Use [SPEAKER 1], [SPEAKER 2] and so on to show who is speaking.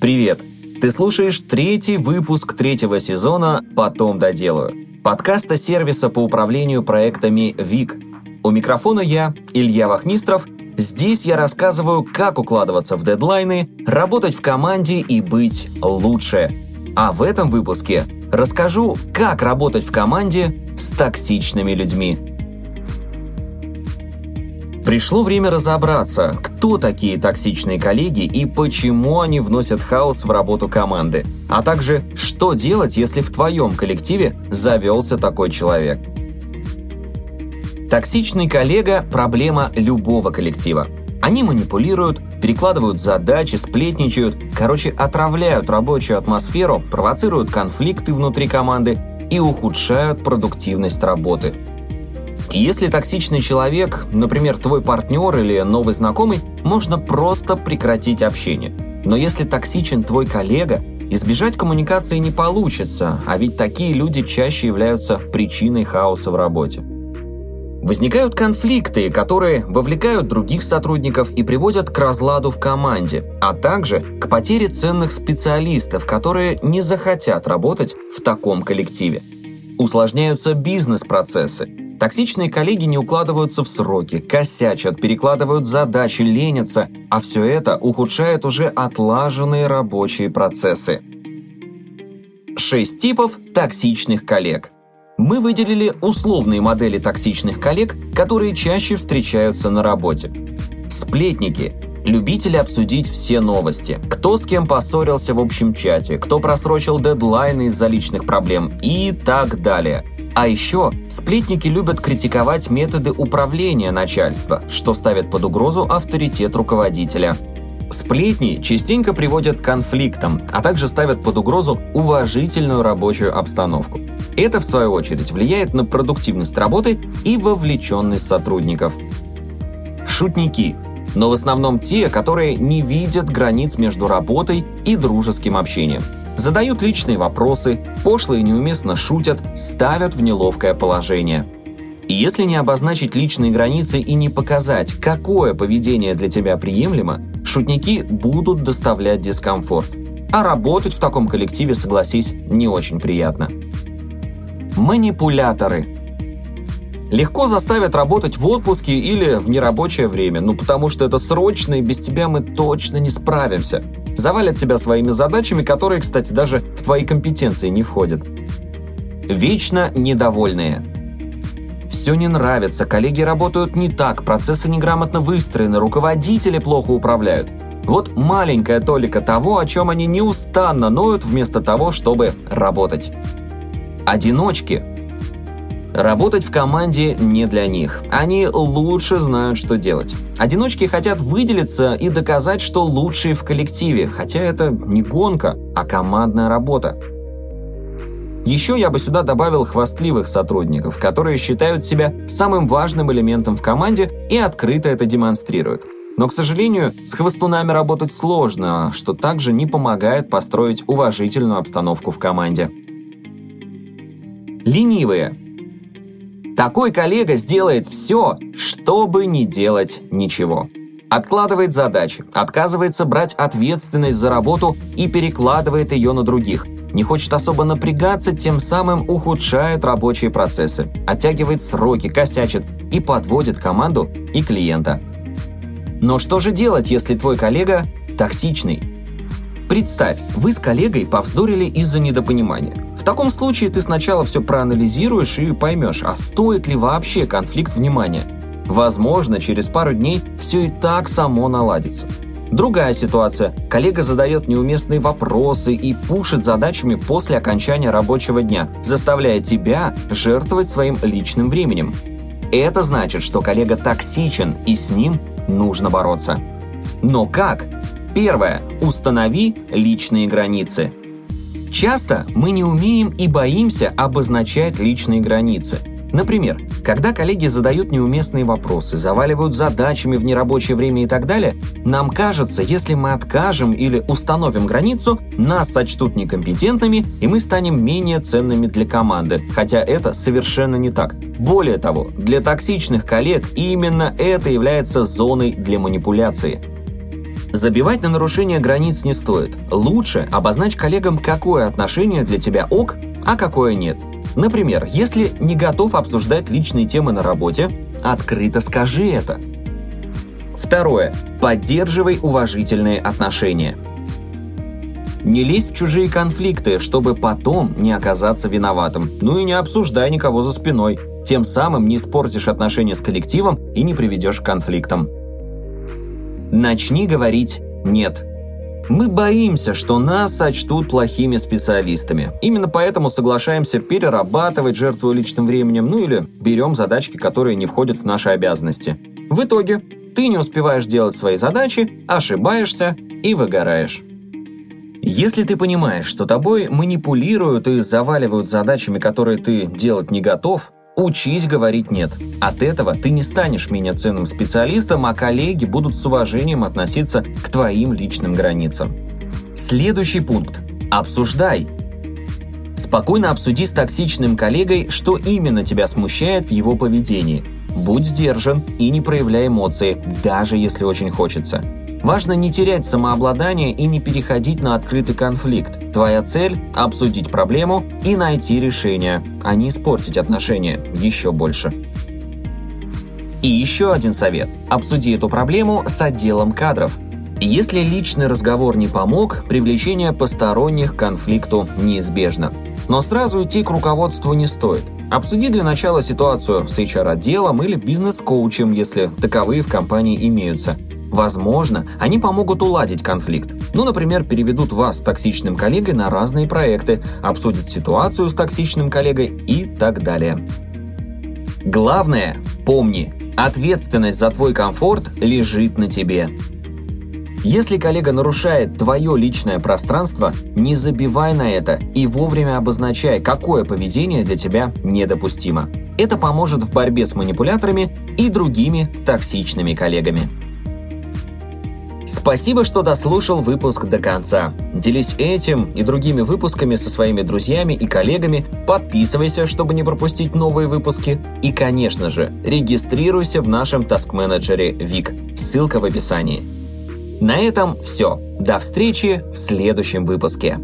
[SPEAKER 1] Привет! Ты слушаешь третий выпуск третьего сезона «Потом доделаю» подкаста сервиса по управлению проектами ВИК. У микрофона я, Илья Вахмистров. Здесь я рассказываю, как укладываться в дедлайны, работать в команде и быть лучше. А в этом выпуске расскажу, как работать в команде с токсичными людьми. Пришло время разобраться, кто такие токсичные коллеги и почему они вносят хаос в работу команды, а также что делать, если в твоем коллективе завелся такой человек. Токсичный коллега – проблема любого коллектива. Они манипулируют, перекладывают задачи, сплетничают, короче, отравляют рабочую атмосферу, провоцируют конфликты внутри команды и ухудшают продуктивность работы – если токсичный человек, например, твой партнер или новый знакомый, можно просто прекратить общение. Но если токсичен твой коллега, избежать коммуникации не получится, а ведь такие люди чаще являются причиной хаоса в работе. Возникают конфликты, которые вовлекают других сотрудников и приводят к разладу в команде, а также к потере ценных специалистов, которые не захотят работать в таком коллективе. Усложняются бизнес-процессы, Токсичные коллеги не укладываются в сроки, косячат, перекладывают задачи, ленятся, а все это ухудшает уже отлаженные рабочие процессы. Шесть типов токсичных коллег. Мы выделили условные модели токсичных коллег, которые чаще встречаются на работе. Сплетники – любители обсудить все новости, кто с кем поссорился в общем чате, кто просрочил дедлайны из-за личных проблем и так далее – а еще сплетники любят критиковать методы управления начальства, что ставит под угрозу авторитет руководителя. Сплетни частенько приводят к конфликтам, а также ставят под угрозу уважительную рабочую обстановку. Это, в свою очередь, влияет на продуктивность работы и вовлеченность сотрудников. Шутники но в основном те, которые не видят границ между работой и дружеским общением – задают личные вопросы, пошло и неуместно шутят, ставят в неловкое положение. И если не обозначить личные границы и не показать, какое поведение для тебя приемлемо, шутники будут доставлять дискомфорт. А работать в таком коллективе, согласись, не очень приятно. Манипуляторы – Легко заставят работать в отпуске или в нерабочее время, ну потому что это срочно и без тебя мы точно не справимся. Завалят тебя своими задачами, которые, кстати, даже в твои компетенции не входят. Вечно недовольные. Все не нравится, коллеги работают не так, процессы неграмотно выстроены, руководители плохо управляют. Вот маленькая толика того, о чем они неустанно ноют вместо того, чтобы работать. Одиночки – Работать в команде не для них. Они лучше знают, что делать. Одиночки хотят выделиться и доказать, что лучшие в коллективе, хотя это не гонка, а командная работа. Еще я бы сюда добавил хвастливых сотрудников, которые считают себя самым важным элементом в команде и открыто это демонстрируют. Но, к сожалению, с хвостунами работать сложно, что также не помогает построить уважительную обстановку в команде. Ленивые. Такой коллега сделает все, чтобы не делать ничего. Откладывает задачи, отказывается брать ответственность за работу и перекладывает ее на других. Не хочет особо напрягаться, тем самым ухудшает рабочие процессы, оттягивает сроки, косячит и подводит команду и клиента. Но что же делать, если твой коллега токсичный? Представь, вы с коллегой повздорили из-за недопонимания. Таком случае ты сначала все проанализируешь и поймешь, а стоит ли вообще конфликт внимания. Возможно, через пару дней все и так само наладится. Другая ситуация. Коллега задает неуместные вопросы и пушит задачами после окончания рабочего дня, заставляя тебя жертвовать своим личным временем. Это значит, что коллега токсичен, и с ним нужно бороться. Но как? Первое. Установи личные границы. Часто мы не умеем и боимся обозначать личные границы. Например, когда коллеги задают неуместные вопросы, заваливают задачами в нерабочее время и так далее, нам кажется, если мы откажем или установим границу, нас сочтут некомпетентными и мы станем менее ценными для команды, хотя это совершенно не так. Более того, для токсичных коллег именно это является зоной для манипуляции. Забивать на нарушение границ не стоит. Лучше обозначь коллегам, какое отношение для тебя ок, а какое нет. Например, если не готов обсуждать личные темы на работе, открыто скажи это. Второе. Поддерживай уважительные отношения. Не лезь в чужие конфликты, чтобы потом не оказаться виноватым. Ну и не обсуждай никого за спиной. Тем самым не испортишь отношения с коллективом и не приведешь к конфликтам. Начни говорить «нет». Мы боимся, что нас сочтут плохими специалистами. Именно поэтому соглашаемся перерабатывать, жертву личным временем, ну или берем задачки, которые не входят в наши обязанности. В итоге ты не успеваешь делать свои задачи, ошибаешься и выгораешь. Если ты понимаешь, что тобой манипулируют и заваливают задачами, которые ты делать не готов, Учись говорить «нет». От этого ты не станешь менее ценным специалистом, а коллеги будут с уважением относиться к твоим личным границам. Следующий пункт. Обсуждай. Спокойно обсуди с токсичным коллегой, что именно тебя смущает в его поведении. Будь сдержан и не проявляй эмоции, даже если очень хочется. Важно не терять самообладание и не переходить на открытый конфликт. Твоя цель – обсудить проблему и найти решение, а не испортить отношения еще больше. И еще один совет. Обсуди эту проблему с отделом кадров. Если личный разговор не помог, привлечение посторонних к конфликту неизбежно. Но сразу идти к руководству не стоит. Обсуди для начала ситуацию с HR-отделом или бизнес-коучем, если таковые в компании имеются – Возможно, они помогут уладить конфликт. Ну, например, переведут вас с токсичным коллегой на разные проекты, обсудят ситуацию с токсичным коллегой и так далее. Главное, помни, ответственность за твой комфорт лежит на тебе. Если коллега нарушает твое личное пространство, не забивай на это и вовремя обозначай, какое поведение для тебя недопустимо. Это поможет в борьбе с манипуляторами и другими токсичными коллегами. Спасибо, что дослушал выпуск до конца. Делись этим и другими выпусками со своими друзьями и коллегами, подписывайся, чтобы не пропустить новые выпуски, и, конечно же, регистрируйся в нашем таск-менеджере ВИК, ссылка в описании. На этом все. До встречи в следующем выпуске.